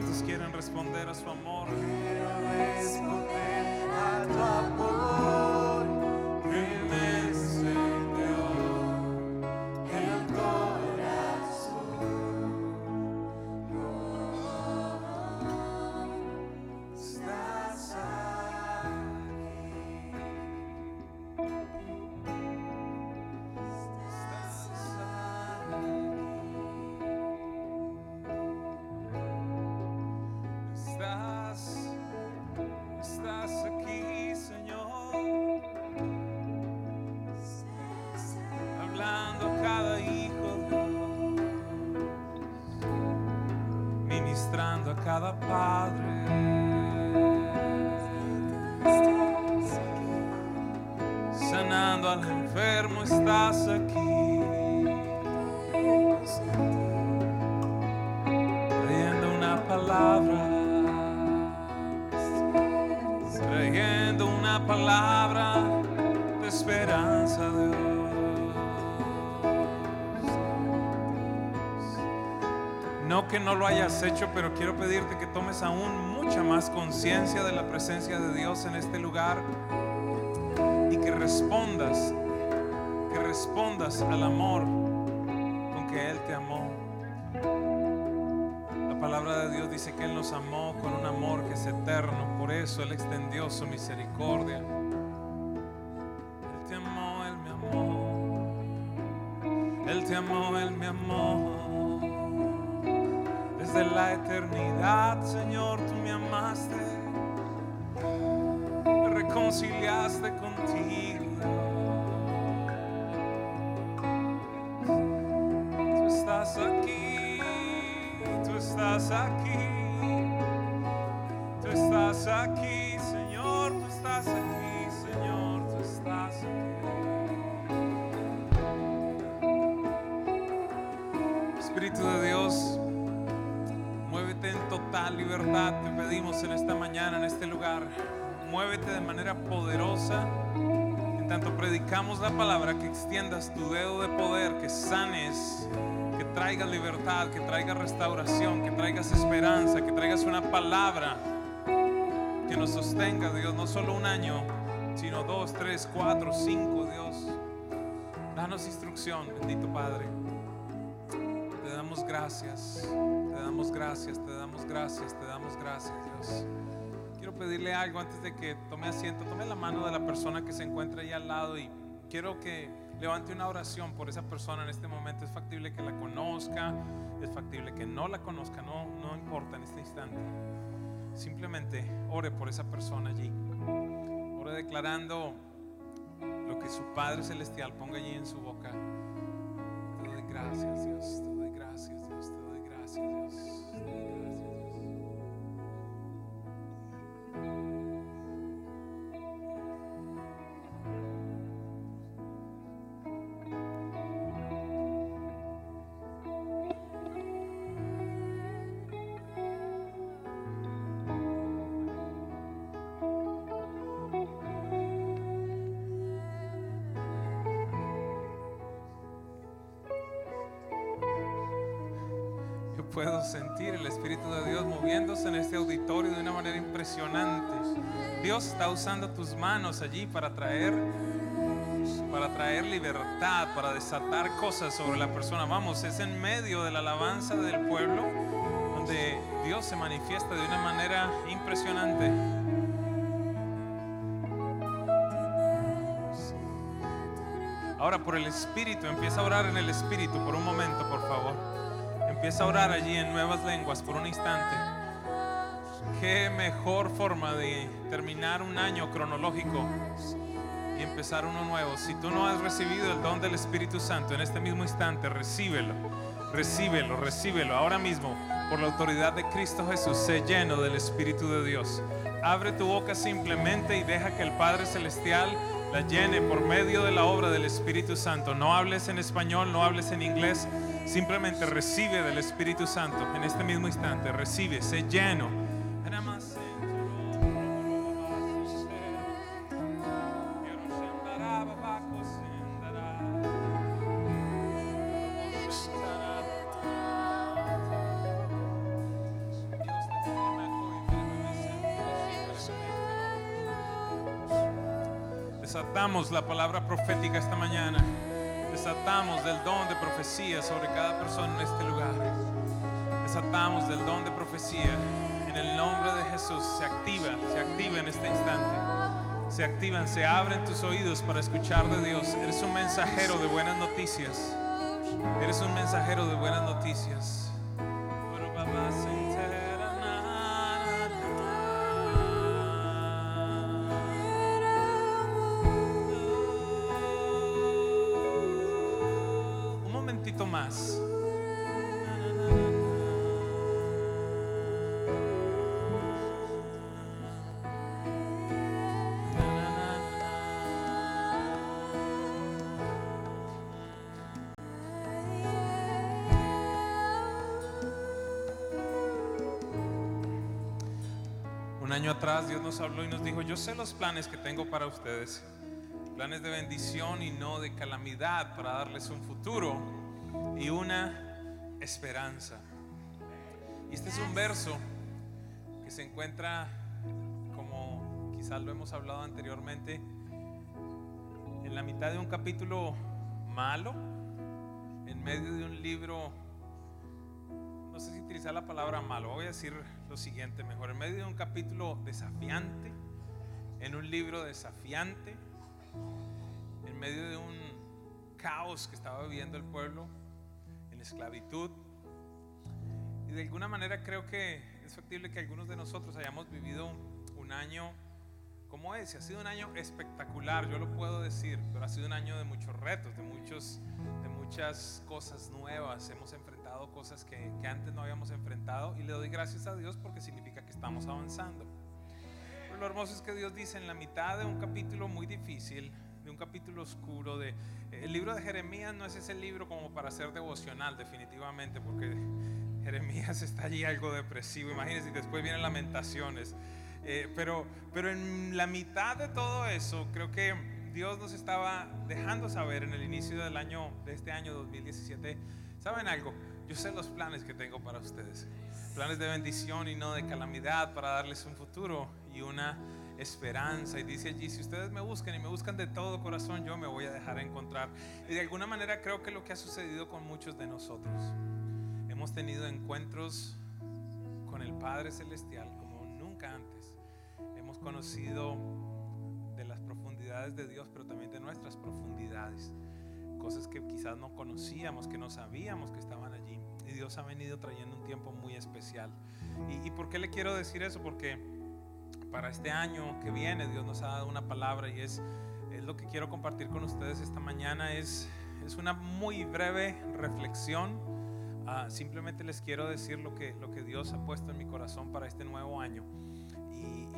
¿Cuántos quieren responder a su amor? responder a tu amor hayas hecho, pero quiero pedirte que tomes aún mucha más conciencia de la presencia de Dios en este lugar y que respondas, que respondas al amor con que Él te amó. La palabra de Dios dice que Él nos amó con un amor que es eterno, por eso Él extendió su misericordia. Él te amó, Él me amó. Él te amó, Él me eternidad, Señor, tú me amaste. Me reconciliaste contigo. Tú estás aquí, tú estás aquí, tú estás aquí, total libertad, te pedimos en esta mañana, en este lugar. Muévete de manera poderosa. En tanto predicamos la palabra, que extiendas tu dedo de poder, que sanes, que traigas libertad, que traigas restauración, que traigas esperanza, que traigas una palabra que nos sostenga, Dios, no solo un año, sino dos, tres, cuatro, cinco, Dios. Danos instrucción, bendito Padre. Te damos gracias, te damos gracias, te damos gracias, te damos gracias, Dios. Quiero pedirle algo antes de que tome asiento. Tome la mano de la persona que se encuentra ahí al lado y quiero que levante una oración por esa persona en este momento. Es factible que la conozca, es factible que no la conozca, no, no importa en este instante. Simplemente ore por esa persona allí. Ore declarando lo que su Padre Celestial ponga allí en su boca. Te doy gracias, Dios. Gracias, Dios. Te doy gracias, puedo sentir el Espíritu de Dios moviéndose en este auditorio de una manera impresionante. Dios está usando tus manos allí para traer para traer libertad, para desatar cosas sobre la persona. Vamos, es en medio de la alabanza del pueblo donde Dios se manifiesta de una manera impresionante. Ahora por el Espíritu, empieza a orar en el Espíritu por un momento, por favor. Empieza a orar allí en nuevas lenguas por un instante. Qué mejor forma de terminar un año cronológico y empezar uno nuevo. Si tú no has recibido el don del Espíritu Santo en este mismo instante, recíbelo. Recíbelo, recíbelo ahora mismo por la autoridad de Cristo Jesús. Sé lleno del Espíritu de Dios. Abre tu boca simplemente y deja que el Padre Celestial la llene por medio de la obra del Espíritu Santo. No hables en español, no hables en inglés. Simplemente recibe del Espíritu Santo. En este mismo instante, recibe, sé lleno. Desatamos la palabra profética esta mañana. Desatamos del don de profecía sobre cada persona en este lugar. Desatamos del don de profecía. En el nombre de Jesús se activa, se activa en este instante. Se activan, se abren tus oídos para escuchar de Dios. Eres un mensajero de buenas noticias. Eres un mensajero de buenas noticias. Atrás Dios nos habló y nos dijo, yo sé los planes que tengo para ustedes, planes de bendición y no de calamidad para darles un futuro y una esperanza. Y este es un verso que se encuentra, como quizás lo hemos hablado anteriormente, en la mitad de un capítulo malo, en medio de un libro no sé si utilizar la palabra malo, voy a decir lo siguiente mejor, en medio de un capítulo desafiante, en un libro desafiante, en medio de un caos que estaba viviendo el pueblo, en esclavitud, y de alguna manera creo que es factible que algunos de nosotros hayamos vivido un año como ese, ha sido un año espectacular, yo lo puedo decir, pero ha sido un año de muchos retos, de, muchos, de muchas cosas nuevas, hemos enfrentado cosas que, que, antes no habíamos enfrentado y le doy gracias a Dios porque significa que estamos avanzando. Pero lo hermoso es que Dios dice en la mitad de un capítulo muy difícil, de un capítulo oscuro, de, el libro de Jeremías no es ese libro como para ser devocional definitivamente, porque Jeremías está allí algo depresivo, imagínense, y después vienen lamentaciones. Eh, pero, pero en la mitad de todo eso, creo que Dios nos estaba dejando saber en el inicio del año, de este año 2017, ¿saben algo? Yo sé los planes que tengo para ustedes. Planes de bendición y no de calamidad para darles un futuro y una esperanza. Y dice allí, si ustedes me buscan y me buscan de todo corazón, yo me voy a dejar encontrar. Y de alguna manera creo que lo que ha sucedido con muchos de nosotros. Hemos tenido encuentros con el Padre Celestial como nunca antes. Hemos conocido de las profundidades de Dios, pero también de nuestras profundidades cosas que quizás no conocíamos, que no sabíamos que estaban allí. Dios ha venido trayendo un tiempo muy especial. ¿Y, y por qué le quiero decir eso? Porque para este año que viene Dios nos ha dado una palabra y es, lo que quiero compartir con ustedes esta mañana. Es, una muy breve reflexión. Uh, simplemente les quiero decir lo que, Dios ha puesto en mi corazón para este nuevo año y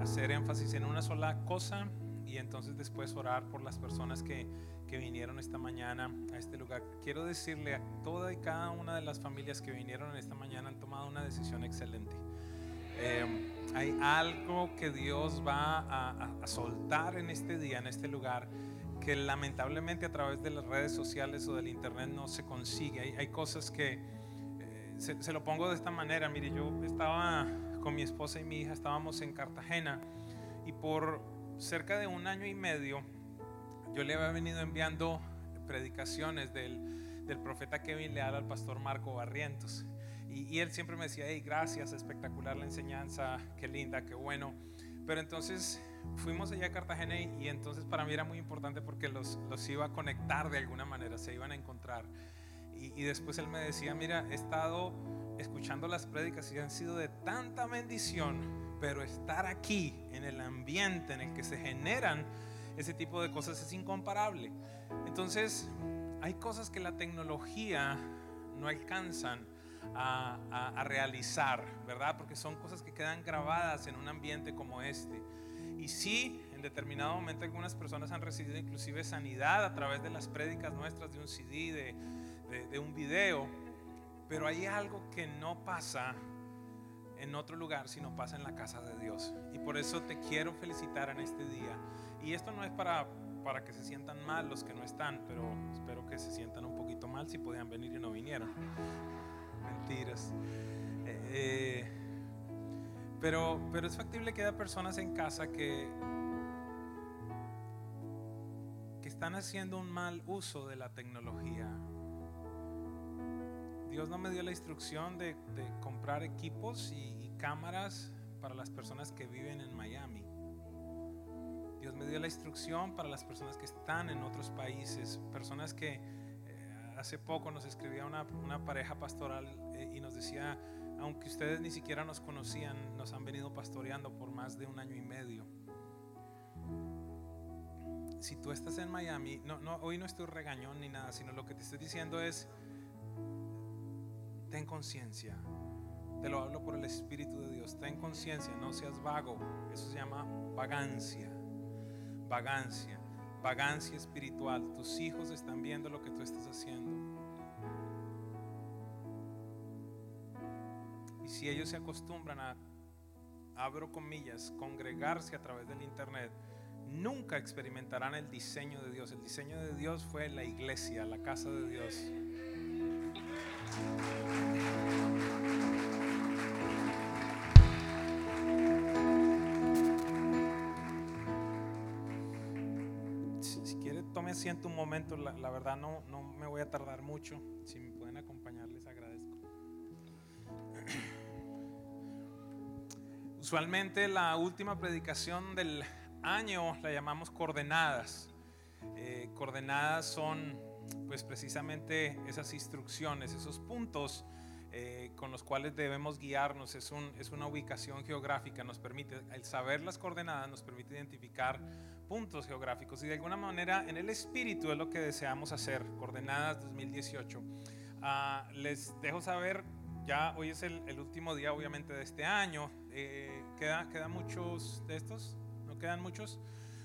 hacer énfasis en una sola cosa y entonces después orar por las personas que, que, vinieron esta mañana a este lugar. Quiero decirle a toda y cada una de las familias que vinieron esta mañana han tomado una decisión excelente. Eh, hay algo que Dios va a, a, a, soltar en este día, en este lugar, que lamentablemente a través de las redes sociales o del internet no se consigue. Hay, hay cosas que, eh, se, se lo pongo de esta manera, mire, yo estaba con mi esposa y mi hija, estábamos en Cartagena y por cerca de un año y medio, yo le había venido enviando predicaciones del, del profeta Kevin Leal al pastor Marco Barrientos. Y, él siempre me decía, hey, gracias, espectacular la enseñanza, qué linda, qué bueno. Pero entonces fuimos allá a Cartagena y, y entonces para mí era muy importante porque los, los, iba a conectar de alguna manera, se iban a encontrar. Y, y después él me decía, mira, he estado escuchando las prédicas y han sido de tanta bendición pero estar aquí en el ambiente en el que se generan ese tipo de cosas es incomparable. Entonces, hay cosas que la tecnología no alcanzan a, a, a, realizar, ¿verdad? Porque son cosas que quedan grabadas en un ambiente como este. Y sí, en determinado momento algunas personas han recibido inclusive sanidad a través de las prédicas nuestras, de un CD, de, de, de un video, pero hay algo que no pasa en otro lugar, sino pasa en la casa de Dios. Y por eso te quiero felicitar en este día. Y esto no es para, para que se sientan mal los que no están, pero espero que se sientan un poquito mal si podían venir y no vinieron. Mentiras. Eh, eh, pero, pero es factible que haya personas en casa que, están haciendo un mal uso de la tecnología. Dios no me dio la instrucción de, comprar equipos y, cámaras para las personas que viven en Miami. Dios me dio la instrucción para las personas que están en otros países, personas que eh, hace poco nos escribía una, pareja pastoral eh, y nos decía, aunque ustedes ni siquiera nos conocían, nos han venido pastoreando por más de un año y medio. Si tú estás en Miami, no, hoy no estoy regañón ni nada, sino lo que te estoy diciendo es, ten conciencia. Te lo hablo por el Espíritu de Dios. Ten conciencia, no seas vago. Eso se llama vagancia. Vagancia. Vagancia espiritual. Tus hijos están viendo lo que tú estás haciendo. Y si ellos se acostumbran a, abro comillas, congregarse a través del Internet, nunca experimentarán el diseño de Dios. El diseño de Dios fue la iglesia, la casa de Dios. Si, quiere, tome asiento un momento. La, la verdad, no, no me voy a tardar mucho. Si me pueden acompañar, les agradezco. Usualmente la última predicación del año la llamamos coordenadas. Eh, coordenadas son pues precisamente esas instrucciones, esos puntos eh, con los cuales debemos guiarnos. Es, un, es una ubicación geográfica, nos permite, el saber las coordenadas nos permite identificar puntos geográficos y de alguna manera en el espíritu es lo que deseamos hacer, coordenadas 2018. Ah, les dejo saber, ya hoy es el, último día obviamente de este año, eh, ¿queda, ¿quedan muchos de estos? ¿No quedan muchos?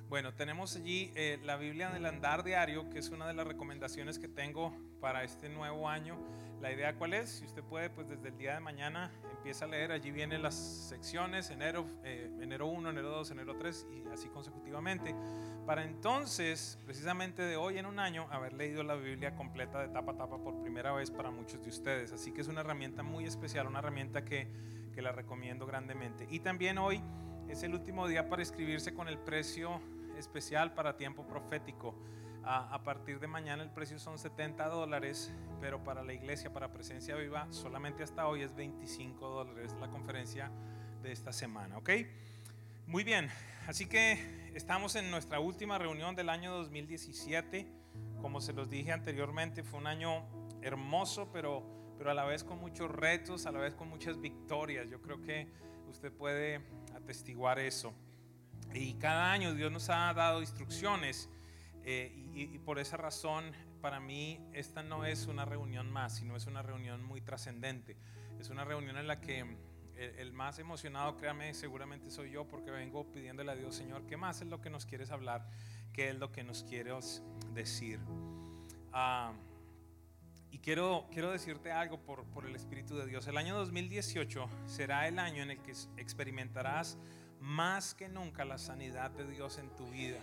Bueno, tenemos allí eh, la Biblia del andar diario, que es una de las recomendaciones que tengo para este nuevo año. La idea cuál es, si usted puede, pues desde el día de mañana empieza a leer, allí vienen las secciones, enero, eh, enero 1, enero 2, enero 3 y así consecutivamente, para entonces, precisamente de hoy en un año, haber leído la Biblia completa de tapa a tapa por primera vez para muchos de ustedes. Así que es una herramienta muy especial, una herramienta que, que la recomiendo grandemente. Y también hoy es el último día para inscribirse con el precio especial para tiempo profético. A, a, partir de mañana el precio son 70 dólares, pero para la iglesia, para presencia viva, solamente hasta hoy es 25 dólares la conferencia de esta semana, ¿ok? Muy bien, así que estamos en nuestra última reunión del año 2017. Como se los dije anteriormente, fue un año hermoso, pero, pero a la vez con muchos retos, a la vez con muchas victorias. Yo creo que usted puede atestiguar eso. Y cada año Dios nos ha dado instrucciones eh, y, por esa razón para mí esta no es una reunión más, sino es una reunión muy trascendente. Es una reunión en la que el, el, más emocionado, créame, seguramente soy yo porque vengo pidiéndole a Dios, Señor, ¿qué más es lo que nos quieres hablar? ¿Qué es lo que nos quieres decir? Uh, y quiero, quiero decirte algo por, por el Espíritu de Dios. El año 2018 será el año en el que experimentarás más que nunca la sanidad de Dios en tu vida.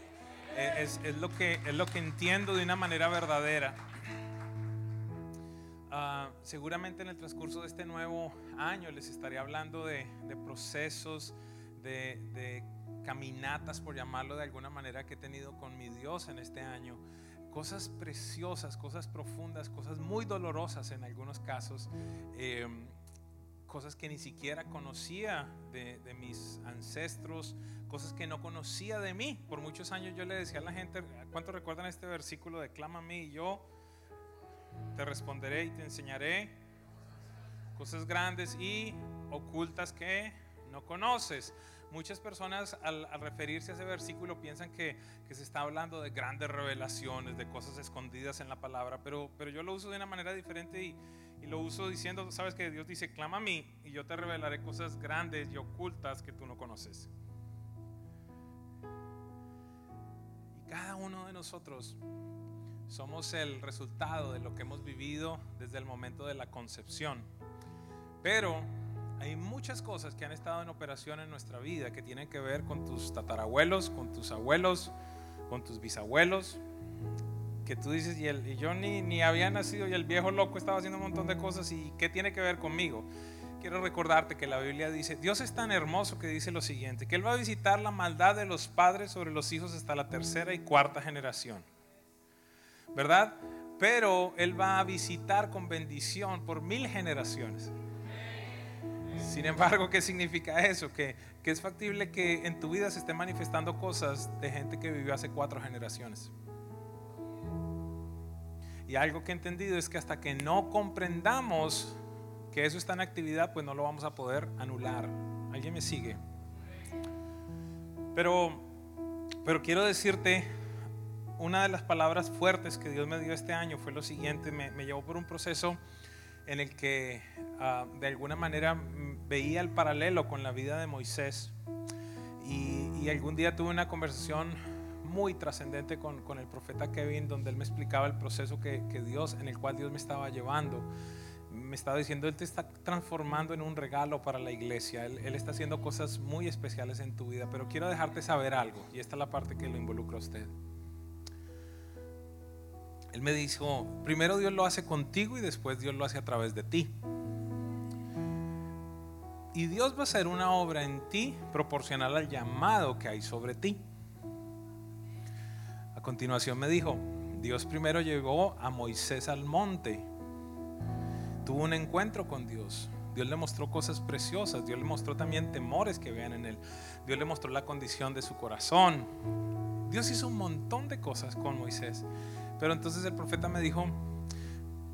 Es, es, lo, que, es lo que entiendo de una manera verdadera. Uh, seguramente en el transcurso de este nuevo año les estaré hablando de, de procesos, de, de, caminatas, por llamarlo de alguna manera, que he tenido con mi Dios en este año. Cosas preciosas, cosas profundas, cosas muy dolorosas en algunos casos. Eh, cosas que ni siquiera conocía de, mis ancestros, cosas que no conocía de mí. Por muchos años yo le decía a la gente, ¿cuántos recuerdan este versículo de clama a mí y yo te responderé y te enseñaré cosas grandes y ocultas que no conoces? Muchas personas al, al, referirse a ese versículo piensan que, que, se está hablando de grandes revelaciones, de cosas escondidas en la palabra, pero, pero yo lo uso de una manera diferente y, y lo uso diciendo, sabes que Dios dice, clama a mí y yo te revelaré cosas grandes y ocultas que tú no conoces. Y cada uno de nosotros somos el resultado de lo que hemos vivido desde el momento de la concepción. Pero hay muchas cosas que han estado en operación en nuestra vida que tienen que ver con tus tatarabuelos, con tus abuelos, con tus bisabuelos, que tú dices, y, yo ni, ni, había nacido y el viejo loco estaba haciendo un montón de cosas y qué tiene que ver conmigo. Quiero recordarte que la Biblia dice, Dios es tan hermoso que dice lo siguiente, que Él va a visitar la maldad de los padres sobre los hijos hasta la tercera y cuarta generación. ¿verdad? Pero Él va a visitar con bendición por mil generaciones. Sin embargo, ¿qué significa eso? Que, que es factible que en tu vida se estén manifestando cosas de gente que vivió hace cuatro generaciones. Y algo que he entendido es que hasta que no comprendamos que eso está en actividad, pues no lo vamos a poder anular. ¿Alguien me sigue? Pero, pero quiero decirte, una de las palabras fuertes que Dios me dio este año fue lo siguiente, me, me llevó por un proceso en el que uh, de alguna manera veía el paralelo con la vida de Moisés. Y, y algún día tuve una conversación muy trascendente con, con, el profeta Kevin, donde él me explicaba el proceso que, que, Dios, en el cual Dios me estaba llevando. Me estaba diciendo, Él te está transformando en un regalo para la iglesia. Él, él está haciendo cosas muy especiales en tu vida, pero quiero dejarte saber algo, y esta es la parte que lo involucra a usted. Él me dijo, primero Dios lo hace contigo y después Dios lo hace a través de ti. Y Dios va a hacer una obra en ti proporcional al llamado que hay sobre ti. A continuación me dijo, Dios primero llevó a Moisés al monte. Tuvo un encuentro con Dios. Dios le mostró cosas preciosas. Dios le mostró también temores que vean en él. Dios le mostró la condición de su corazón. Dios hizo un montón de cosas con Moisés. Pero entonces el profeta me dijo,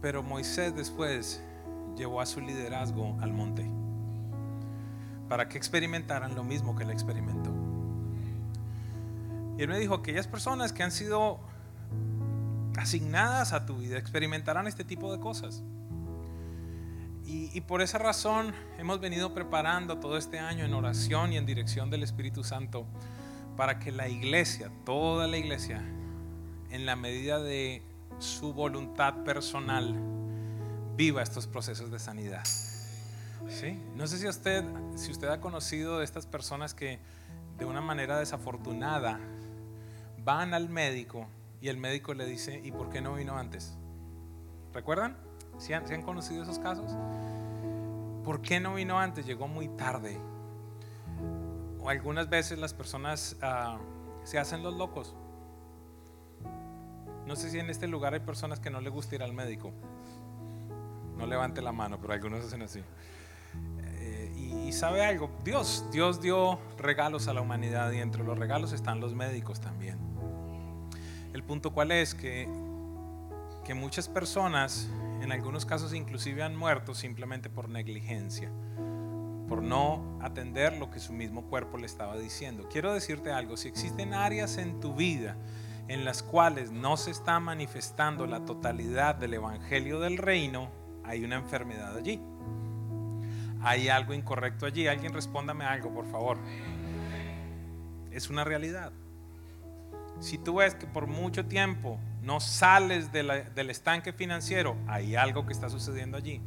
pero Moisés después llevó a su liderazgo al monte para que experimentaran lo mismo que él experimentó. Y él me dijo, aquellas personas que han sido asignadas a tu vida experimentarán este tipo de cosas. Y, y, por esa razón hemos venido preparando todo este año en oración y en dirección del Espíritu Santo para que la iglesia, toda la iglesia, en la medida de su voluntad personal, viva estos procesos de sanidad. ¿Sí? No sé si usted, si usted ha conocido de estas personas que de una manera desafortunada van al médico y el médico le dice, ¿y por qué no vino antes? ¿Recuerdan? ¿Si han, han conocido esos casos? ¿Por qué no vino antes? Llegó muy tarde. O algunas veces las personas uh, se hacen los locos. No sé si en este lugar hay personas que no les gusta ir al médico. No levante la mano, pero algunos hacen así. Eh, y, y, sabe algo, Dios, Dios dio regalos a la humanidad y entre los regalos están los médicos también. El punto cuál es que, que muchas personas, en algunos casos inclusive han muerto simplemente por negligencia, por no atender lo que su mismo cuerpo le estaba diciendo. Quiero decirte algo, si existen áreas en tu vida, en las cuales no se está manifestando la totalidad del Evangelio del Reino, hay una enfermedad allí. Hay algo incorrecto allí. Alguien respóndame algo, por favor. Es una realidad. Si tú ves que por mucho tiempo no sales del estanque financiero, hay algo que está sucediendo allí.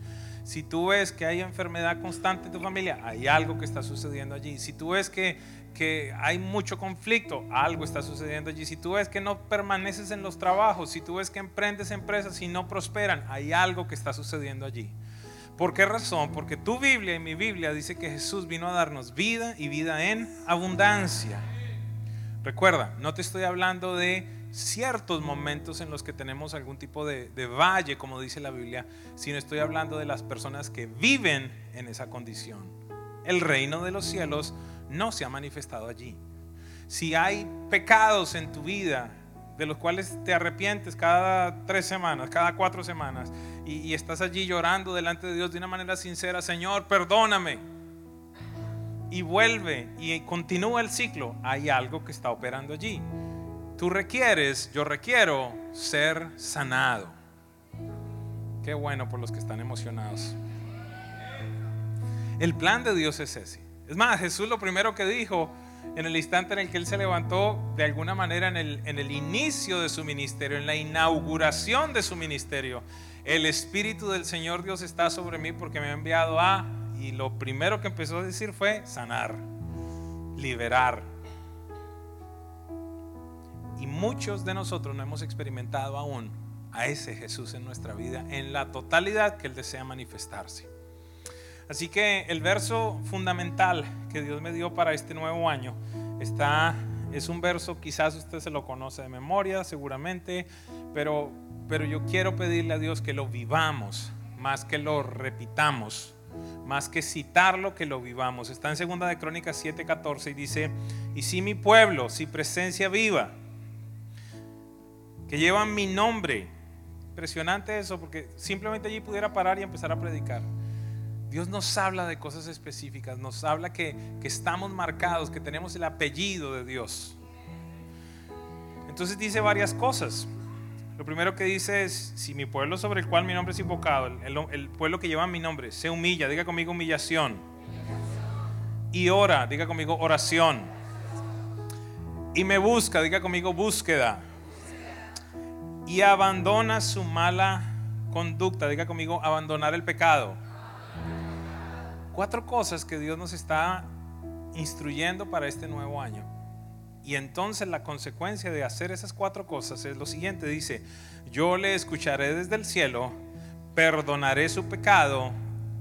Si tú ves que hay enfermedad constante en tu familia, hay algo que está sucediendo allí. Si tú ves que, que hay mucho conflicto, algo está sucediendo allí. Si tú ves que no permaneces en los trabajos, si tú ves que emprendes empresas y no prosperan, hay algo que está sucediendo allí. ¿Por qué razón? Porque tu Biblia y mi Biblia dice que Jesús vino a darnos vida y vida en abundancia. Recuerda, no te estoy hablando de ciertos momentos en los que tenemos algún tipo de, valle, como dice la Biblia, sino estoy hablando de las personas que viven en esa condición. El reino de los cielos no se ha manifestado allí. Si hay pecados en tu vida de los cuales te arrepientes cada tres semanas, cada cuatro semanas, y estás allí llorando delante de Dios de una manera sincera, Señor, perdóname, y vuelve y continúa el ciclo, hay algo que está operando allí. Tú requieres, yo requiero ser sanado. Qué bueno por los que están emocionados. El plan de Dios es ese. Es más, Jesús lo primero que dijo en el instante en el que Él se levantó, de alguna manera en el, en el inicio de su ministerio, en la inauguración de su ministerio, el Espíritu del Señor Dios está sobre mí porque me ha enviado a, y lo primero que empezó a decir fue sanar, liberar, muchos de nosotros no hemos experimentado aún a ese Jesús en nuestra vida en la totalidad que Él desea manifestarse. Así que el verso fundamental que Dios me dio para este nuevo año está, es un verso, quizás usted se lo conoce de memoria, seguramente, pero pero yo quiero pedirle a Dios que lo vivamos, más que lo repitamos, más que citarlo, que lo vivamos. Está en segunda de Crónicas 7:14 y dice, y si mi pueblo, si presencia viva, que llevan mi nombre, impresionante eso, porque simplemente allí pudiera parar y empezar a predicar. Dios nos habla de cosas específicas, nos habla que, que estamos marcados, que tenemos el apellido de Dios. Entonces dice varias cosas. Lo primero que dice es, si mi pueblo sobre el cual mi nombre es invocado, el, el pueblo que lleva mi nombre, se humilla, diga conmigo humillación. Y ora, diga conmigo oración. Y me busca, diga conmigo búsqueda. Y abandona su mala conducta, diga conmigo abandonar el pecado. Cuatro cosas que Dios nos está instruyendo para este nuevo año. Y entonces la consecuencia de hacer esas cuatro cosas es lo siguiente. Dice, yo le escucharé desde el cielo, perdonaré su pecado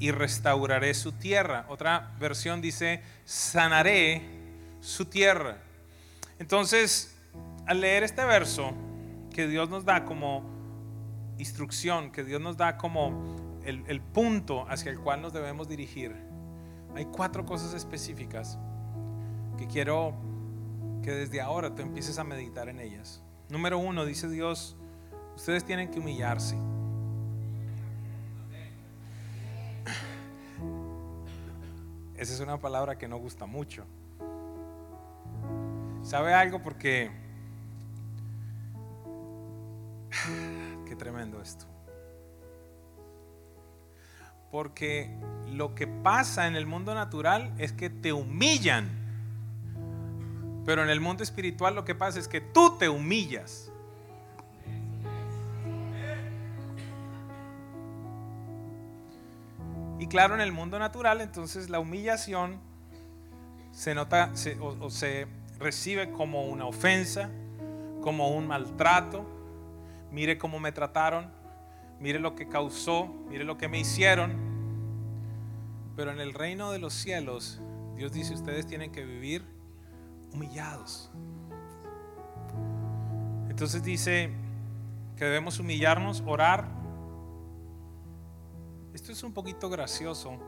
y restauraré su tierra. Otra versión dice, sanaré su tierra. Entonces, al leer este verso que Dios nos da como instrucción, que Dios nos da como el, punto hacia el cual nos debemos dirigir, hay cuatro cosas específicas que quiero que desde ahora tú empieces a meditar en ellas. Número uno, dice Dios, ustedes tienen que humillarse. Esa es una palabra que no gusta mucho. ¿Sabe algo? Porque... Qué tremendo esto. Porque lo que pasa en el mundo natural es que te humillan pero en el mundo espiritual lo que pasa es que tú te humillas. Y claro, en el mundo natural, entonces la humillación se nota o, se recibe como una ofensa, como un maltrato. Mire cómo me trataron, mire lo que causó, mire lo que me hicieron. Pero en el reino de los cielos, Dios dice, ustedes tienen que vivir humillados. Entonces dice que debemos humillarnos, orar. Esto es un poquito gracioso.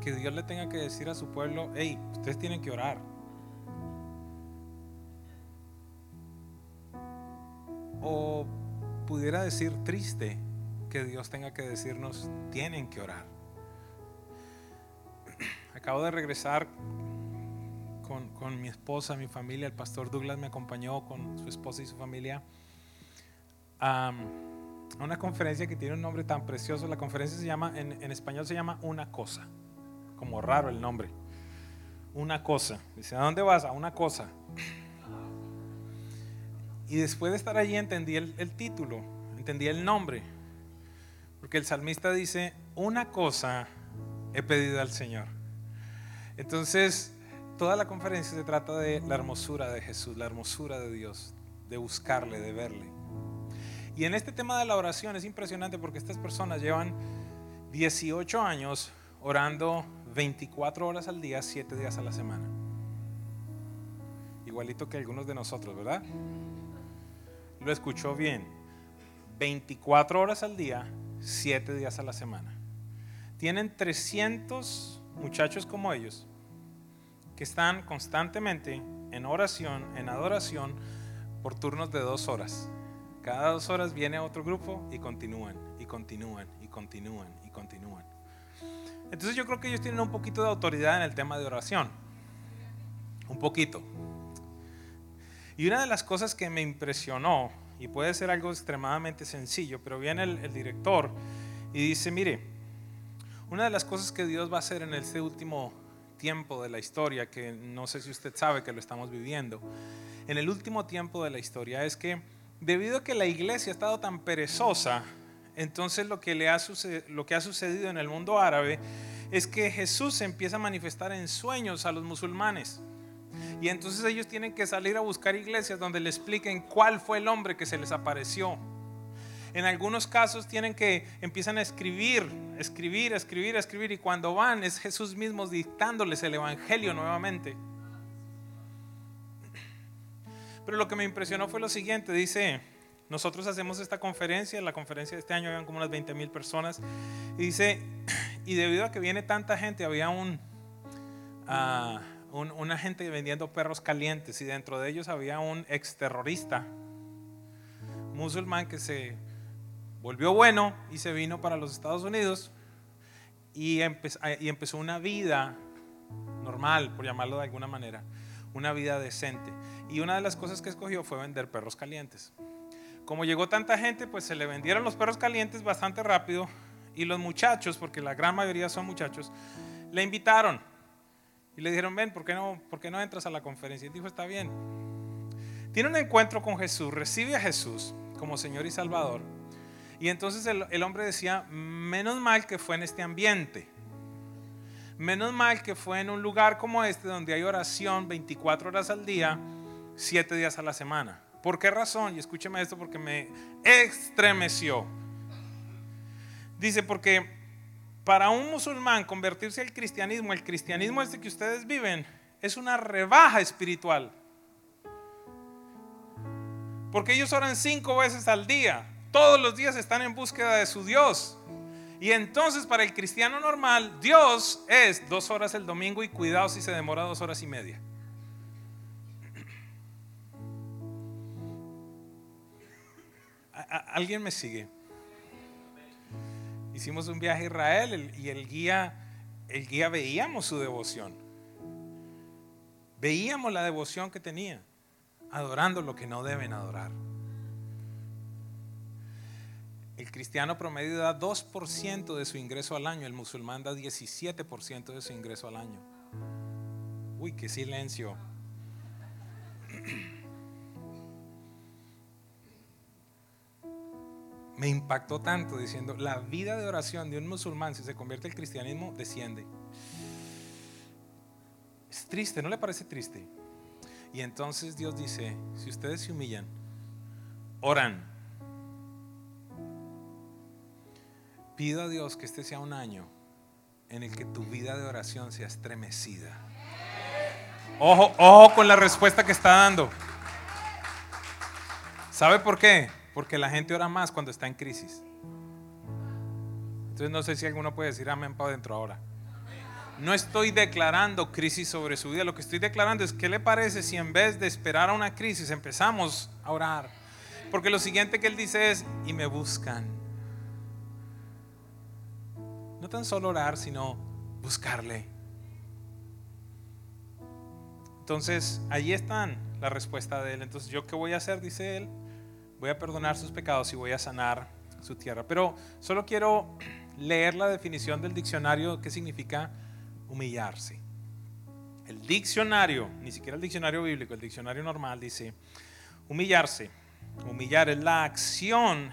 Que Dios le tenga que decir a su pueblo, hey, ustedes tienen que orar. O pudiera decir triste que Dios tenga que decirnos, tienen que orar. Acabo de regresar con, mi esposa, mi familia, el pastor Douglas me acompañó con su esposa y su familia a una conferencia que tiene un nombre tan precioso. La conferencia se llama, en, en español se llama Una Cosa, como raro el nombre. Una cosa. Dice, ¿a dónde vas? A una cosa. Y después de estar allí entendí el, título, entendí el nombre. Porque el salmista dice, una cosa he pedido al Señor. Entonces, toda la conferencia se trata de la hermosura de Jesús, la hermosura de Dios, de buscarle, de verle. Y en este tema de la oración es impresionante porque estas personas llevan 18 años orando 24 horas al día, 7 días a la semana. Igualito que algunos de nosotros, ¿verdad? Lo escuchó bien. 24 horas al día, 7 días a la semana. Tienen 300 muchachos como ellos que están constantemente en oración, en adoración, por turnos de dos horas. Cada dos horas viene otro grupo y continúan, y continúan, y continúan, y continúan. Entonces yo creo que ellos tienen un poquito de autoridad en el tema de oración. Un poquito. Y una de las cosas que me impresionó, y puede ser algo extremadamente sencillo, pero viene el, director y dice, mire, una de las cosas que Dios va a hacer en este último tiempo de la historia, que no sé si usted sabe que lo estamos viviendo, en el último tiempo de la historia, es que debido a que la iglesia ha estado tan perezosa, entonces lo que, le ha, sucedido en el mundo árabe es que Jesús empieza a manifestar en sueños a los musulmanes. Y entonces ellos tienen que salir a buscar iglesias donde le expliquen cuál fue el hombre que se les apareció en algunos casos tienen que empiezan a escribir, escribir, escribir, escribir y cuando van es Jesús mismo dictándoles el evangelio nuevamente. Pero lo que me impresionó fue lo siguiente, dice nosotros hacemos esta conferencia, la conferencia de este año habían como unas 20 mil personas, y dice, y debido a que viene tanta gente, había un, ah, un- una gente vendiendo perros calientes, y dentro de ellos había un exterrorista musulmán que se volvió bueno y se vino para los Estados Unidos y, empe- y empezó una vida normal, por llamarlo de alguna manera, una vida decente. Y una de las cosas que escogió fue vender perros calientes. Como llegó tanta gente, pues se le vendieron los perros calientes bastante rápido y los muchachos, porque la gran mayoría son muchachos, le invitaron y le dijeron, ven, ¿por qué no, por qué no entras a la conferencia? Y dijo, está bien. Tiene un encuentro con Jesús, recibe a Jesús como Señor y Salvador. Y entonces el, hombre decía, menos mal que fue en este ambiente. Menos mal que fue en un lugar como este donde hay oración 24 horas al día, 7 días a la semana. ¿Por qué razón? Y escúcheme esto porque me estremeció. Dice, porque para un musulmán convertirse al cristianismo, el cristianismo este que ustedes viven, es una rebaja espiritual. Porque ellos oran cinco veces al día. Todos los días están en búsqueda de su Dios. Y entonces para el cristiano normal, Dios es dos horas el domingo y cuidado si se demora dos horas y media. ¿A- a- ¿Alguien me sigue? Hicimos un viaje a Israel el- y el guía, el guía veíamos su devoción. Veíamos la devoción que tenía, adorando lo que no deben adorar. El cristiano promedio da 2% de su ingreso al año, el musulmán da 17% de su ingreso al año. Uy, qué silencio. Me impactó tanto diciendo, la vida de oración de un musulmán, si se convierte al cristianismo, desciende. Es triste, ¿no le parece triste? Y entonces Dios dice, si ustedes se humillan, oran, pido a Dios que este sea un año en el que tu vida de oración sea estremecida. Ojo, ojo con la respuesta que está dando. ¿Sabe por qué? Porque la gente ora más cuando está en crisis. Entonces no sé si alguno puede decir amén para adentro ahora. No estoy declarando crisis sobre su vida. Lo que estoy declarando es, ¿qué le parece si en vez de esperar a una crisis empezamos a orar? Porque lo siguiente que él dice es, y me buscan. No tan solo orar, sino buscarle. Entonces, ahí están la respuesta de él. Entonces, ¿yo qué voy a hacer? Dice él. Voy a perdonar sus pecados y voy a sanar su tierra. Pero solo quiero leer la definición del diccionario que significa humillarse. El diccionario, ni siquiera el diccionario bíblico, el diccionario normal dice, humillarse. Humillar es la acción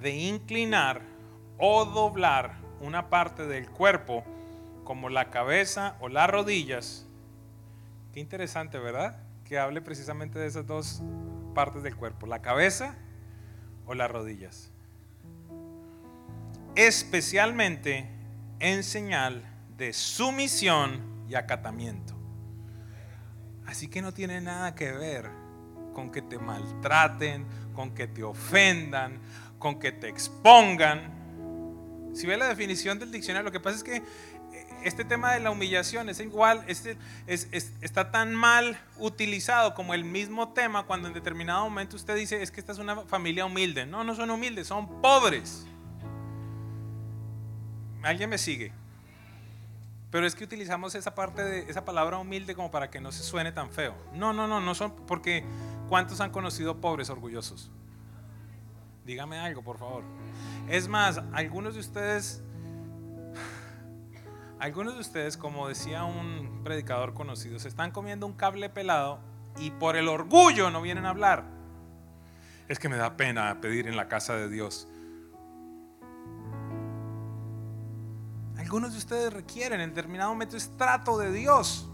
de inclinar o doblar una parte del cuerpo como la cabeza o las rodillas. Qué interesante, ¿verdad? Que hable precisamente de esas dos partes del cuerpo, la cabeza o las rodillas. Especialmente en señal de sumisión y acatamiento. Así que no tiene nada que ver con que te maltraten, con que te ofendan, con que te expongan. Si ve la definición del diccionario, lo que pasa es que este tema de la humillación es igual, es, está tan mal utilizado como el mismo tema cuando en determinado momento usted dice, es que esta es una familia humilde. No, no son humildes, son pobres. ¿Alguien me sigue? Pero es que utilizamos esa parte de esa palabra humilde como para que no se suene tan feo. No, no, no, no son porque ¿cuántos han conocido pobres orgullosos? Dígame algo, por favor. Es más, algunos de ustedes algunos de ustedes, como decía un predicador conocido, se están comiendo un cable pelado y por el orgullo no vienen a hablar. Es que me da pena pedir en la casa de Dios. Algunos de ustedes requieren en determinado momento es trato de Dios.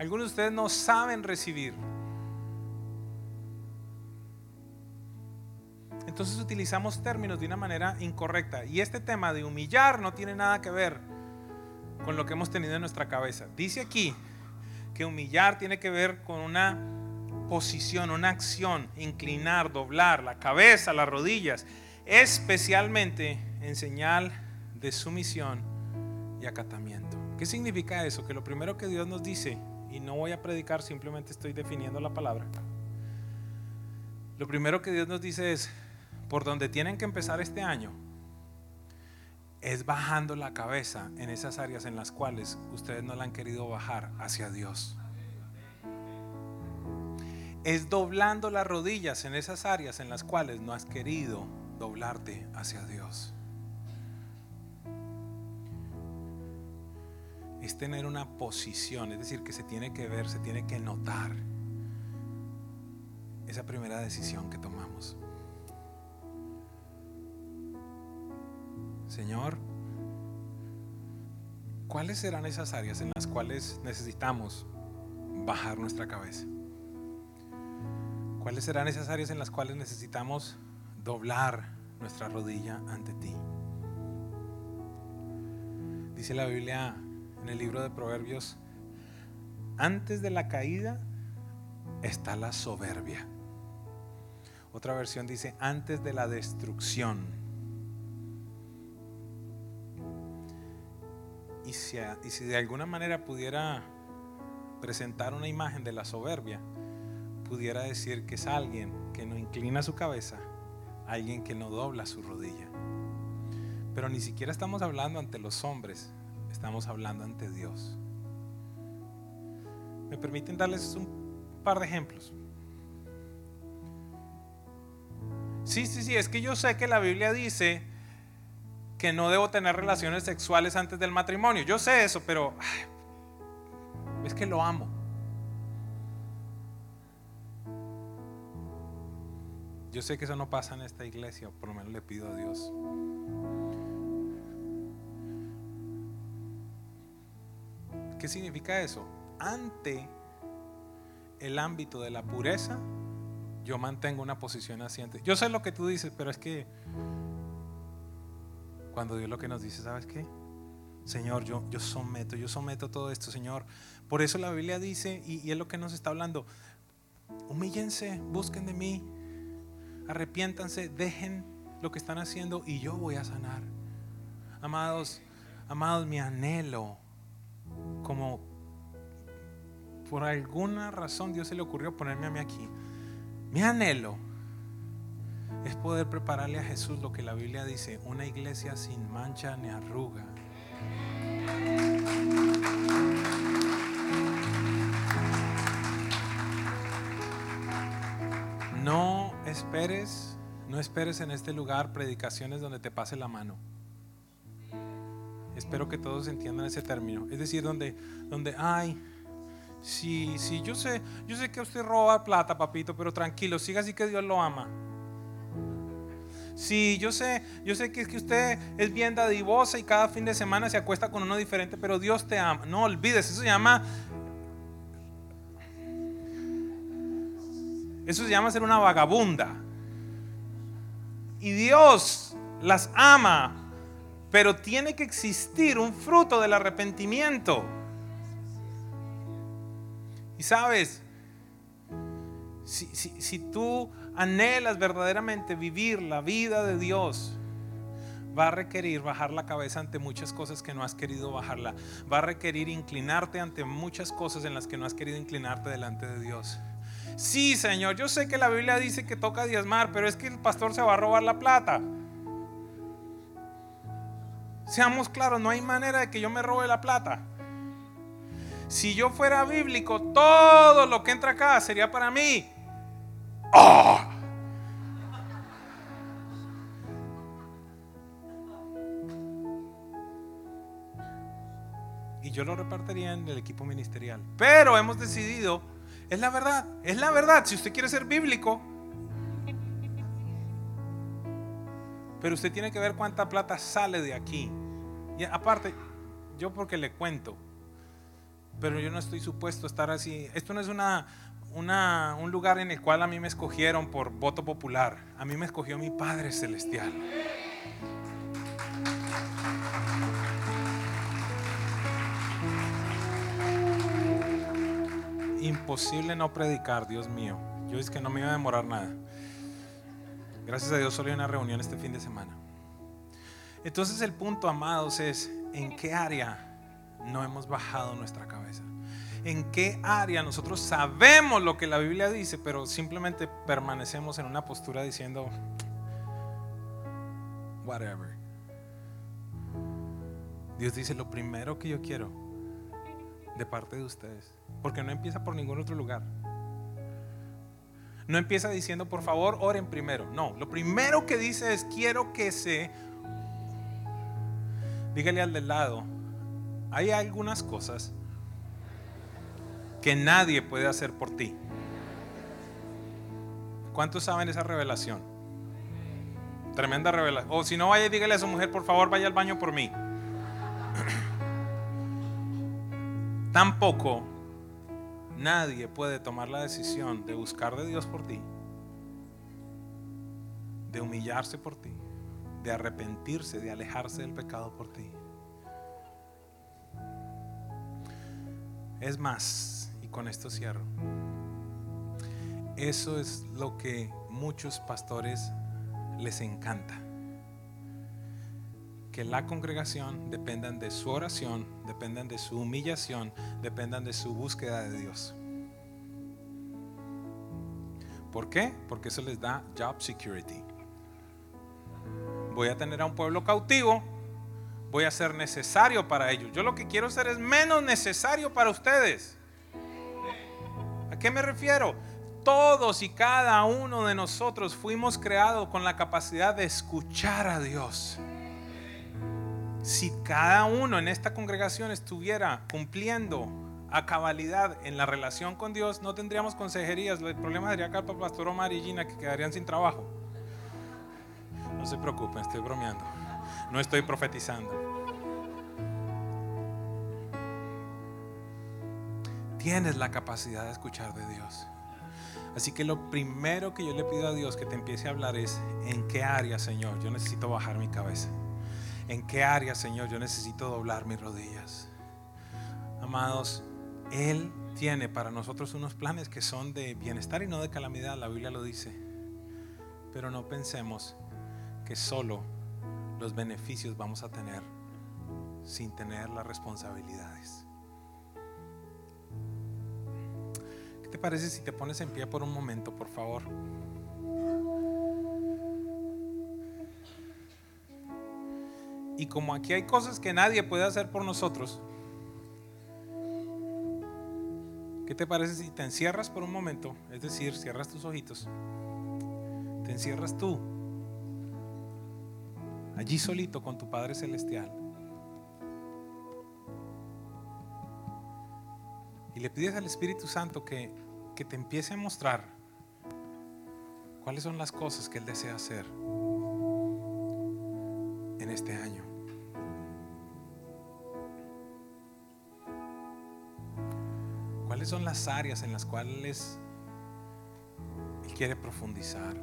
Algunos de ustedes no saben recibir. Entonces utilizamos términos de una manera incorrecta. Y este tema de humillar no tiene nada que ver con lo que hemos tenido en nuestra cabeza. Dice aquí que humillar tiene que ver con una posición, una acción, inclinar, doblar la cabeza, las rodillas, especialmente en señal de sumisión y acatamiento. ¿Qué significa eso? Que lo primero que Dios nos dice, y no voy a predicar, simplemente estoy definiendo la palabra. Lo primero que Dios nos dice es, por donde tienen que empezar este año, es bajando la cabeza en esas áreas en las cuales ustedes no la han querido bajar hacia Dios. Es doblando las rodillas en esas áreas en las cuales no has querido doblarte hacia Dios. Es tener una posición, es decir, que se tiene que ver, se tiene que notar esa primera decisión que tomamos. Señor, ¿cuáles serán esas áreas en las cuales necesitamos bajar nuestra cabeza? ¿Cuáles serán esas áreas en las cuales necesitamos doblar nuestra rodilla ante ti? Dice la Biblia en el libro de Proverbios, antes de la caída está la soberbia. Otra versión dice, antes de la destrucción Y si, de alguna manera pudiera presentar una imagen de la soberbia, pudiera decir que es alguien que no inclina su cabeza, alguien que no dobla su rodilla. Pero ni siquiera estamos hablando ante los hombres, estamos hablando ante Dios. ¿Me permiten darles un par de ejemplos? Sí, sí, sí, es que yo sé que la Biblia dice que no debo tener relaciones sexuales antes del matrimonio. Yo sé eso, pero es que lo amo. Yo sé que eso no pasa en esta iglesia, por lo menos le pido a Dios. ¿Qué significa eso? Ante el ámbito de la pureza, yo mantengo una posición asiente. Yo sé lo que tú dices, pero es que cuando Dios lo que nos dice, ¿sabes qué? Señor, yo, yo someto, yo someto todo esto, Señor. Por eso la Biblia dice, y, y es lo que nos está hablando, humíllense, busquen de mí, arrepiéntanse, dejen lo que están haciendo y yo voy a sanar. Amados, amados, mi anhelo, como por alguna razón Dios se le ocurrió ponerme a mí aquí, mi anhelo es poder prepararle a Jesús lo que la Biblia dice, una iglesia sin mancha ni arruga. No esperes, no esperes en este lugar predicaciones donde te pase la mano. Espero que todos entiendan ese término. Es decir, donde, donde, ay, sí, sí, yo sé, yo sé que usted roba plata, papito, pero tranquilo, siga así que Dios lo ama. Sí, yo sé, yo sé que, que usted es bien dadivosa y cada fin de semana se acuesta con uno diferente, pero Dios te ama. No olvides, eso se llama Eso se llama ser una vagabunda. Y Dios las ama, pero tiene que existir un fruto del arrepentimiento. Y sabes, si, si, si tú anhelas verdaderamente vivir la vida de Dios, va a requerir bajar la cabeza ante muchas cosas que no has querido bajarla. Va a requerir inclinarte ante muchas cosas en las que no has querido inclinarte delante de Dios. Sí, Señor, yo sé que la Biblia dice que toca diezmar, pero es que el pastor se va a robar la plata. Seamos claros, no hay manera de que yo me robe la plata. Si yo fuera bíblico, todo lo que entra acá sería para mí. ¡Oh! Lo repartiría en el equipo ministerial. Pero hemos decidido, es la verdad, es la verdad, si usted quiere ser bíblico. Pero usted tiene que ver cuánta plata sale de aquí. Y aparte, yo porque le cuento, pero yo no estoy supuesto a estar así. Esto no es una, un lugar en el cual a mí me escogieron por voto popular. A mí me escogió mi Padre Celestial. Imposible no predicar, Dios mío. Yo es que no me iba a demorar nada. Gracias a Dios solo hay una reunión este fin de semana. Entonces el punto, amados, es en qué área no hemos bajado nuestra cabeza. En qué área nosotros sabemos lo que la Biblia dice, pero simplemente permanecemos en una postura diciendo, whatever. Dios dice, lo primero que yo quiero de parte de ustedes, porque no empieza por ningún otro lugar. No empieza diciendo, por favor, oren primero. No, lo primero que dice es, quiero que se... Dígale al del lado, hay algunas cosas que nadie puede hacer por ti. ¿Cuántos saben esa revelación? Tremenda revelación. O si no, vaya dígale a su mujer, por favor, vaya al baño por mí. Tampoco nadie puede tomar la decisión de buscar de Dios por ti, de humillarse por ti, de arrepentirse, de alejarse del pecado por ti. Es más, y con esto cierro, eso es lo que muchos pastores les encanta. Que la congregación dependan de su oración, dependan de su humillación, dependan de su búsqueda de Dios. ¿Por qué? Porque eso les da job security. Voy a tener a un pueblo cautivo, voy a ser necesario para ellos. Yo lo que quiero ser es menos necesario para ustedes. ¿A qué me refiero? Todos y cada uno de nosotros fuimos creados con la capacidad de escuchar a Dios. Si cada uno en esta congregación estuviera cumpliendo a cabalidad en la relación con Dios, no tendríamos consejerías. El problema sería acá para Pastor Omar y Gina que quedarían sin trabajo. No se preocupen, estoy bromeando. No estoy profetizando. Tienes la capacidad de escuchar de Dios. Así que lo primero que yo le pido a Dios que te empiece a hablar es en qué área, Señor, yo necesito bajar mi cabeza. En qué área, Señor, yo necesito doblar mis rodillas. Amados, Él tiene para nosotros unos planes que son de bienestar y no de calamidad, la Biblia lo dice. Pero no pensemos que solo los beneficios vamos a tener sin tener las responsabilidades. ¿Qué te parece si te pones en pie por un momento, por favor? Y como aquí hay cosas que nadie puede hacer por nosotros, ¿qué te parece si te encierras por un momento? Es decir, cierras tus ojitos. Te encierras tú allí solito con tu Padre Celestial. Y le pides al Espíritu Santo que, que te empiece a mostrar cuáles son las cosas que Él desea hacer ¿Cuáles son las áreas en las cuales Él quiere profundizar?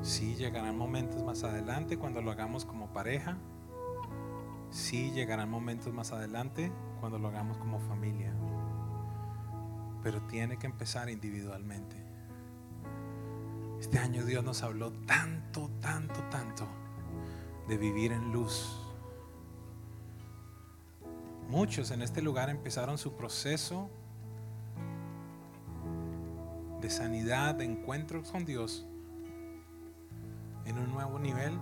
Sí, llegarán momentos más adelante cuando lo hagamos como pareja. Sí, llegarán momentos más adelante cuando lo hagamos como familia. Pero tiene que empezar individualmente. Este año Dios nos habló tanto, tanto, tanto de vivir en luz. Muchos en este lugar empezaron su proceso de sanidad, de encuentros con Dios en un nuevo nivel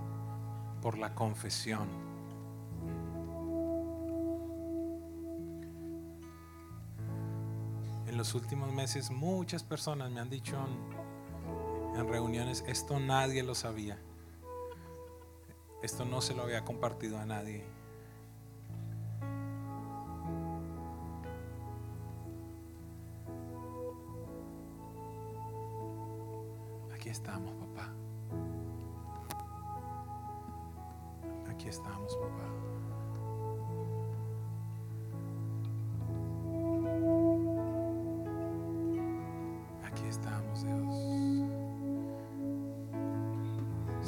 por la confesión. Los últimos meses muchas personas me han dicho en, en reuniones, esto nadie lo sabía. Esto no se lo había compartido a nadie. Aquí estamos,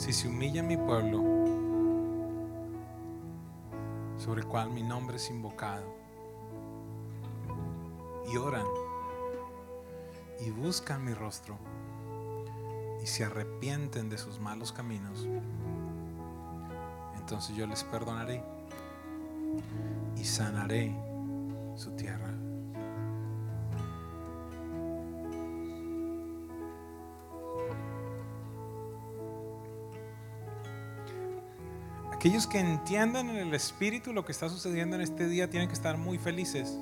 si se humilla mi pueblo, sobre el cual mi nombre es invocado, y oran y buscan mi rostro y se arrepienten de sus malos caminos, entonces yo les perdonaré y sanaré su tierra. Aquellos que entiendan en el Espíritu lo que está sucediendo en este día tienen que estar muy felices.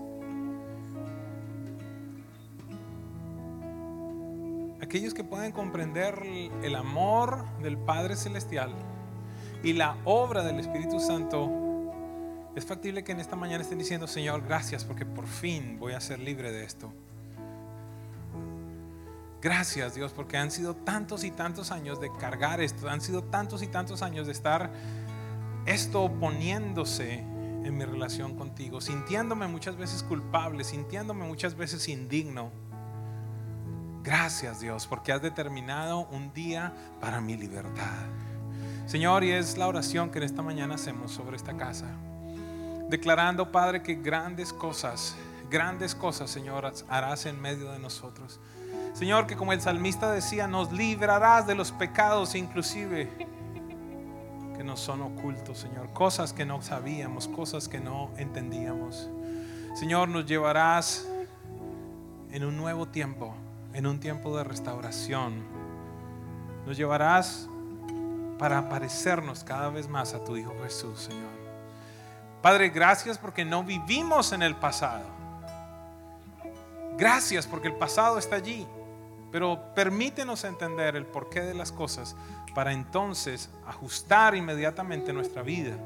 Aquellos que pueden comprender el amor del Padre Celestial y la obra del Espíritu Santo, es factible que en esta mañana estén diciendo, Señor, gracias porque por fin voy a ser libre de esto. Gracias Dios porque han sido tantos y tantos años de cargar esto, han sido tantos y tantos años de estar esto oponiéndose en mi relación contigo, sintiéndome muchas veces culpable, sintiéndome muchas veces indigno. Gracias Dios, porque has determinado un día para mi libertad. Señor, y es la oración que en esta mañana hacemos sobre esta casa. Declarando, Padre, que grandes cosas, grandes cosas, Señor, harás en medio de nosotros. Señor, que como el salmista decía, nos librarás de los pecados inclusive nos son ocultos, Señor. Cosas que no sabíamos, cosas que no entendíamos. Señor, nos llevarás en un nuevo tiempo, en un tiempo de restauración. Nos llevarás para parecernos cada vez más a tu Hijo Jesús, Señor. Padre, gracias porque no vivimos en el pasado. Gracias porque el pasado está allí. Pero permítenos entender el porqué de las cosas para entonces ajustar inmediatamente nuestra vida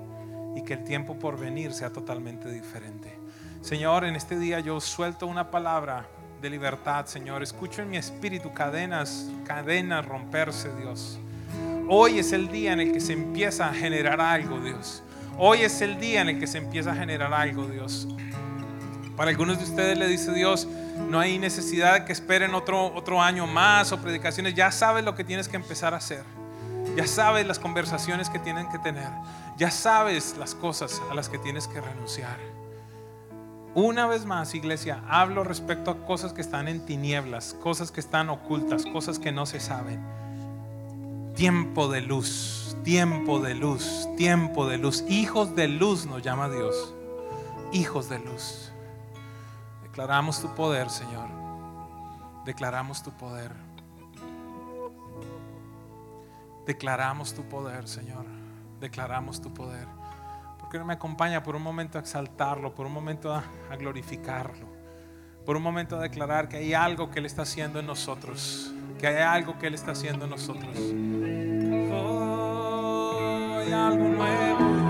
y que el tiempo por venir sea totalmente diferente. Señor, en este día yo suelto una palabra de libertad, Señor. Escucho en mi espíritu cadenas, cadenas romperse, Dios. Hoy es el día en el que se empieza a generar algo, Dios. Hoy es el día en el que se empieza a generar algo, Dios. Para algunos de ustedes le dice Dios, no hay necesidad de que esperen otro, otro año más o predicaciones. Ya sabes lo que tienes que empezar a hacer. Ya sabes las conversaciones que tienen que tener. Ya sabes las cosas a las que tienes que renunciar. Una vez más, iglesia, hablo respecto a cosas que están en tinieblas, cosas que están ocultas, cosas que no se saben. Tiempo de luz, tiempo de luz, tiempo de luz. Hijos de luz nos llama Dios. Hijos de luz. Declaramos tu poder, Señor. Declaramos tu poder. Declaramos tu poder, Señor. Declaramos tu poder. ¿Por qué no me acompaña por un momento a exaltarlo, por un momento a, glorificarlo, por un momento a declarar que hay algo que Él está haciendo en nosotros, que hay algo que Él está haciendo en nosotros? Oh, algo nuevo.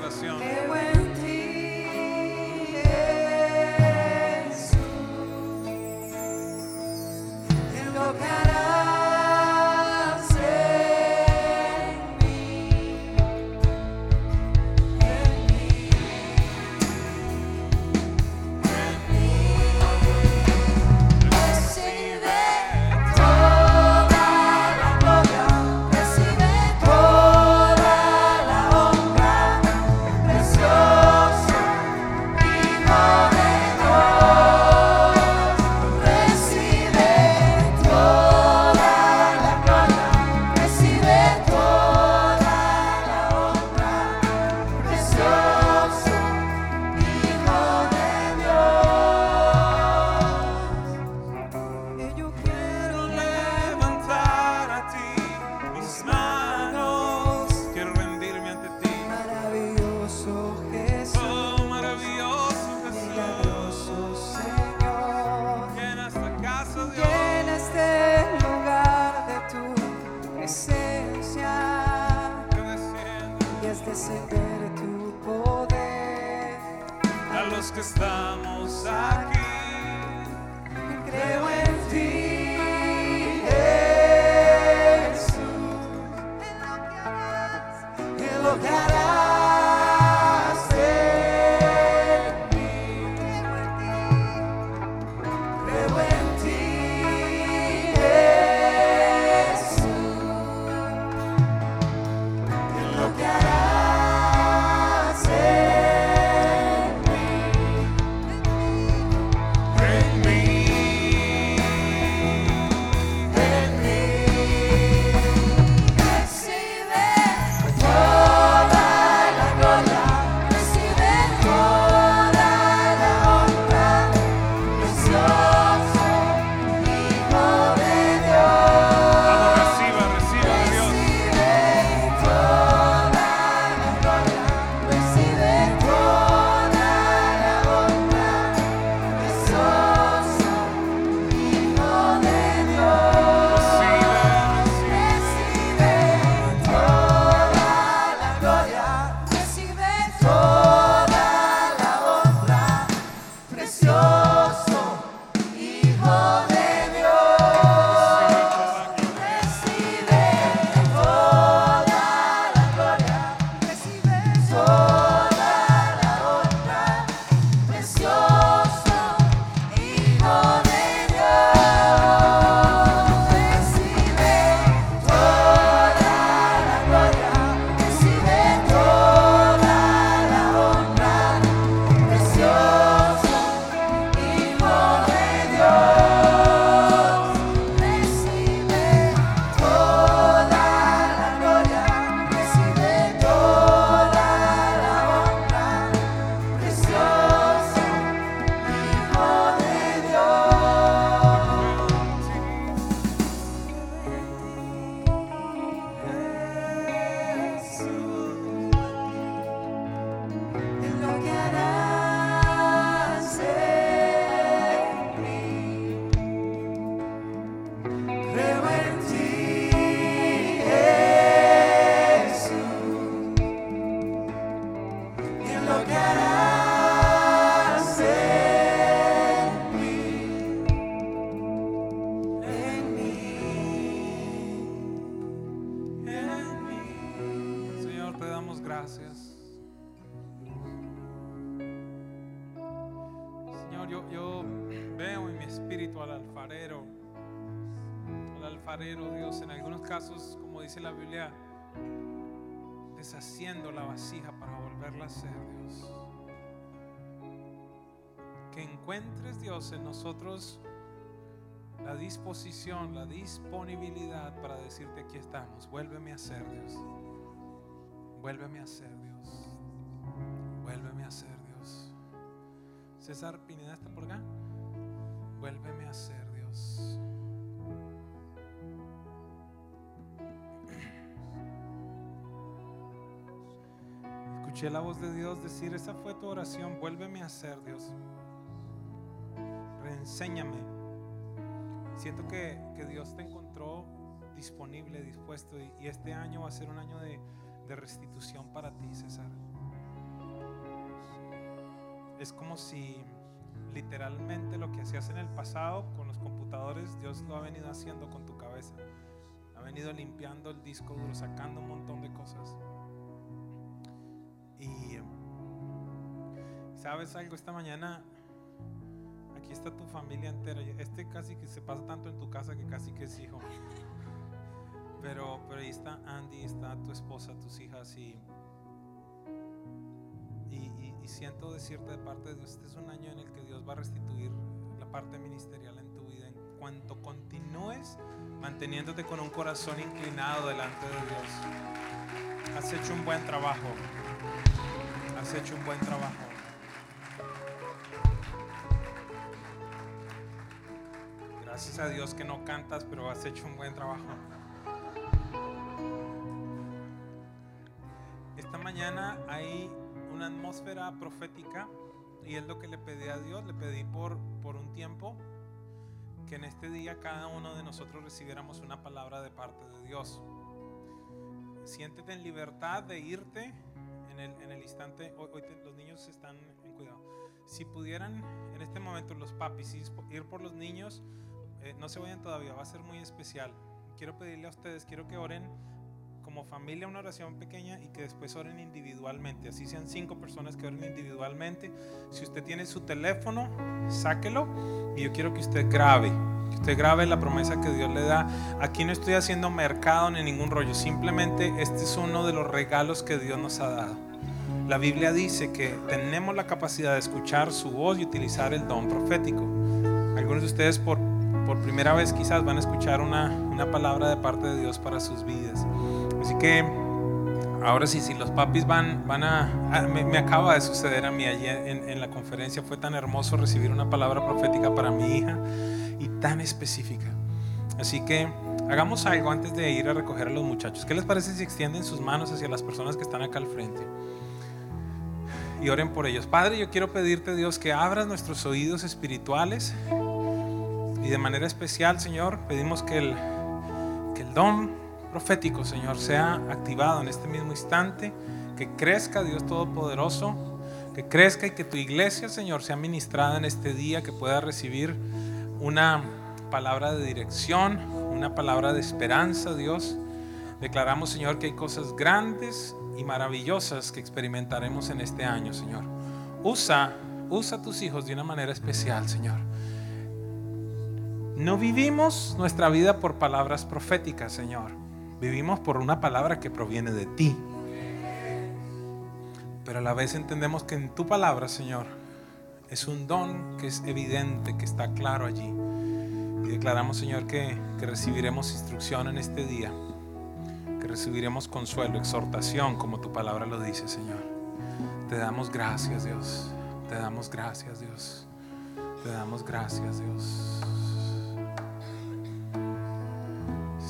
Declaración. Al alfarero, al alfarero, Dios, en algunos casos, como dice la Biblia, deshaciendo la vasija para volverla a hacer, Dios. Que encuentres, Dios, en nosotros la disposición, la disponibilidad para decirte aquí estamos, vuélveme a hacer, Dios. Vuélveme a hacer, Dios. Vuélveme a hacer, Dios. César Pineda está por acá. Vuélveme a hacer, Dios. Escuché la voz de Dios decir, esa fue tu oración, vuélveme a hacer, Dios. Reenséñame. Siento que, que Dios te encontró disponible, dispuesto, y, y este año va a ser un año de, de restitución para ti, César. Es como si literalmente lo que hacías en el pasado con los computadores, Dios lo ha venido haciendo con tu cabeza. Ha venido limpiando el disco duro, sacando un montón de cosas. Y sabes algo, esta mañana aquí está tu familia entera. Este casi que se pasa tanto en tu casa que casi que es hijo. Pero, pero ahí está Andy, está tu esposa, tus hijas y, y, siento decirte de parte de Dios, este es un año en el que Dios va a restituir la parte ministerial en tu vida. En cuanto continúes manteniéndote con un corazón inclinado delante de Dios, has hecho un buen trabajo. Has hecho un buen trabajo. Gracias a Dios que no cantas, pero has hecho un buen trabajo. Esta mañana hay una atmósfera profética y es lo que le pedí a Dios, le pedí por, por un tiempo que en este día cada uno de nosotros recibiéramos una palabra de parte de Dios. Siéntete en libertad de irte en el, en el instante, hoy, los niños están en cuidado, si pudieran en este momento los papis ir por los niños, eh, no se vayan todavía, va a ser muy especial. Quiero pedirle a ustedes, quiero que oren como familia una oración pequeña y que después oren individualmente. Así sean cinco personas que oren individualmente. Si usted tiene su teléfono, sáquelo y yo quiero que usted grabe. Que usted grabe la promesa que Dios le da. Aquí no estoy haciendo mercado ni ningún rollo. Simplemente este es uno de los regalos que Dios nos ha dado. La Biblia dice que tenemos la capacidad de escuchar su voz y utilizar el don profético. Algunos de ustedes por, por primera vez quizás van a escuchar una, una palabra de parte de Dios para sus vidas. Así que ahora sí, si los papis van, van a... Ah, me, acaba de suceder a mí ayer en, en, la conferencia, fue tan hermoso recibir una palabra profética para mi hija y tan específica. Así que hagamos algo antes de ir a recoger a los muchachos. ¿Qué les parece si extienden sus manos hacia las personas que están acá al frente? Y oren por ellos. Padre, yo quiero pedirte, Dios, que abras nuestros oídos espirituales. Y de manera especial, Señor, pedimos que el, que el don profético, Señor, sea activado en este mismo instante, que crezca Dios Todopoderoso, que crezca y que tu iglesia, Señor, sea ministrada en este día, que pueda recibir una palabra de dirección, una palabra de esperanza, Dios. Declaramos, Señor, que hay cosas grandes y maravillosas que experimentaremos en este año, Señor. Usa, usa a tus hijos de una manera especial, Señor. No vivimos nuestra vida por palabras proféticas, Señor. Vivimos por una palabra que proviene de ti. Pero a la vez entendemos que en tu palabra, Señor, es un don que es evidente, que está claro allí. Y declaramos, Señor, que, que recibiremos instrucción en este día, que recibiremos consuelo, exhortación, como tu palabra lo dice, Señor. Te damos gracias, Dios. Te damos gracias, Dios. Te damos gracias, Dios.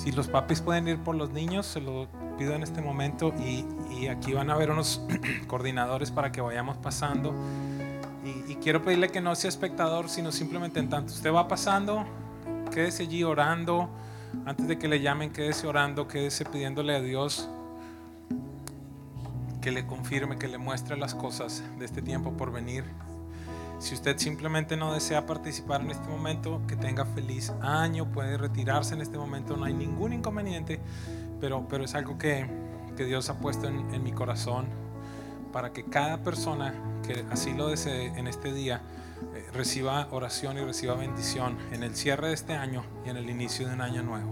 Si los papis pueden ir por los niños, se lo pido en este momento y, aquí van a haber unos coordinadores para que vayamos pasando. Y, quiero pedirle que no sea espectador, sino simplemente en tanto usted va pasando, quédese allí orando. Antes de que le llamen, quédese orando, quédese pidiéndole a Dios que le confirme, que le muestre las cosas de este tiempo por venir. Si usted simplemente no desea participar en este momento, que tenga feliz año, puede retirarse en este momento, no hay ningún inconveniente, pero, pero es algo que, que Dios ha puesto en, mi corazón para que cada persona que así lo desee en este día eh, reciba oración y reciba bendición en el cierre de este año y en el inicio de un año nuevo.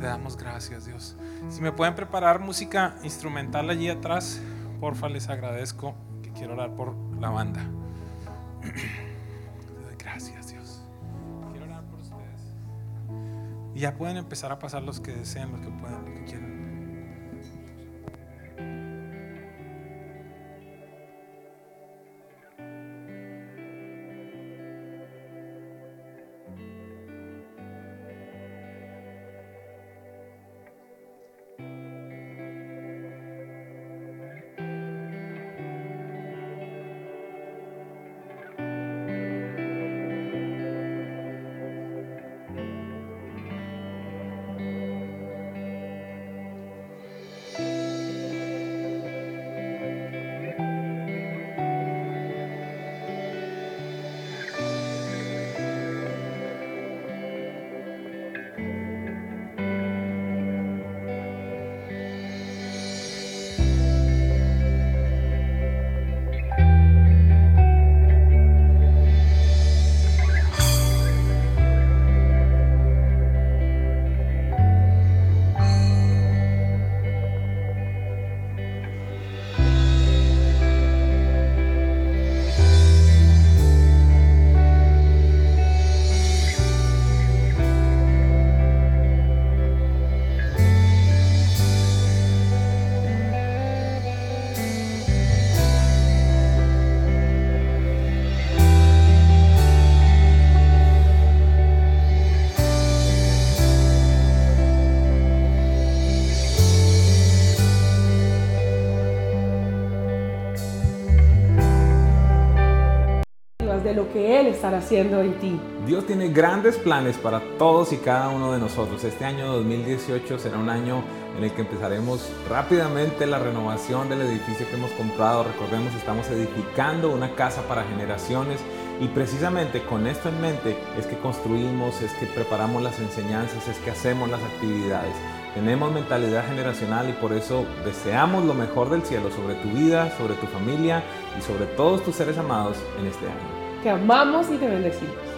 Te damos gracias, Dios. Si me pueden preparar música instrumental allí atrás, porfa, les agradezco que quiero orar por la banda. Gracias, Dios. Quiero orar por ustedes. Y ya pueden empezar a pasar los que desean, los que puedan, los que quieran. De lo que Él estará haciendo en ti. Dios tiene grandes planes para todos y cada uno de nosotros. Este año 2018 será un año en el que empezaremos rápidamente la renovación del edificio que hemos comprado. Recordemos, estamos edificando una casa para generaciones y precisamente con esto en mente es que construimos, es que preparamos las enseñanzas, es que hacemos las actividades. Tenemos mentalidad generacional y por eso deseamos lo mejor del cielo sobre tu vida, sobre tu familia y sobre todos tus seres amados en este año. Te amamos y te bendecimos.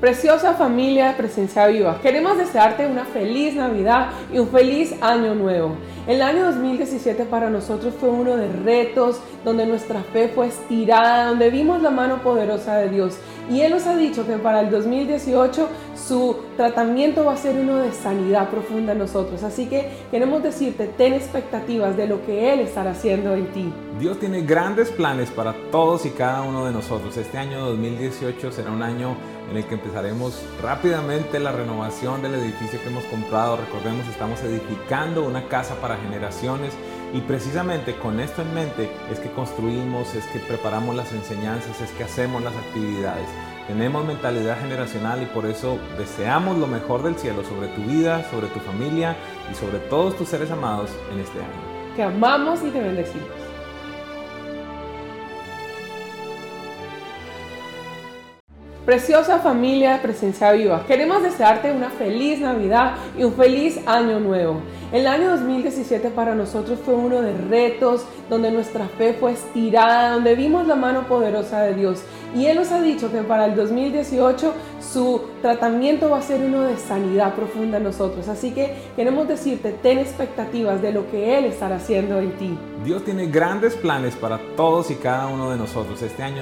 Preciosa familia de Presencia Viva, queremos desearte una feliz Navidad y un feliz año nuevo. El año 2017 para nosotros fue uno de retos, donde nuestra fe fue estirada, donde vimos la mano poderosa de Dios. Y Él nos ha dicho que para el 2018 su tratamiento va a ser uno de sanidad profunda en nosotros. Así que queremos decirte, ten expectativas de lo que Él estará haciendo en ti. Dios tiene grandes planes para todos y cada uno de nosotros. Este año 2018 será un año en el que empezaremos rápidamente la renovación del edificio que hemos comprado. Recordemos, estamos edificando una casa para generaciones y precisamente con esto en mente es que construimos, es que preparamos las enseñanzas, es que hacemos las actividades. Tenemos mentalidad generacional y por eso deseamos lo mejor del cielo sobre tu vida, sobre tu familia y sobre todos tus seres amados en este año. Te amamos y te bendecimos. Preciosa familia de Presencia Viva, queremos desearte una feliz Navidad y un feliz año nuevo. El año 2017 para nosotros fue uno de retos, donde nuestra fe fue estirada, donde vimos la mano poderosa de Dios. Y Él nos ha dicho que para el 2018 su tratamiento va a ser uno de sanidad profunda en nosotros. Así que queremos decirte, ten expectativas de lo que Él estará haciendo en ti. Dios tiene grandes planes para todos y cada uno de nosotros. Este año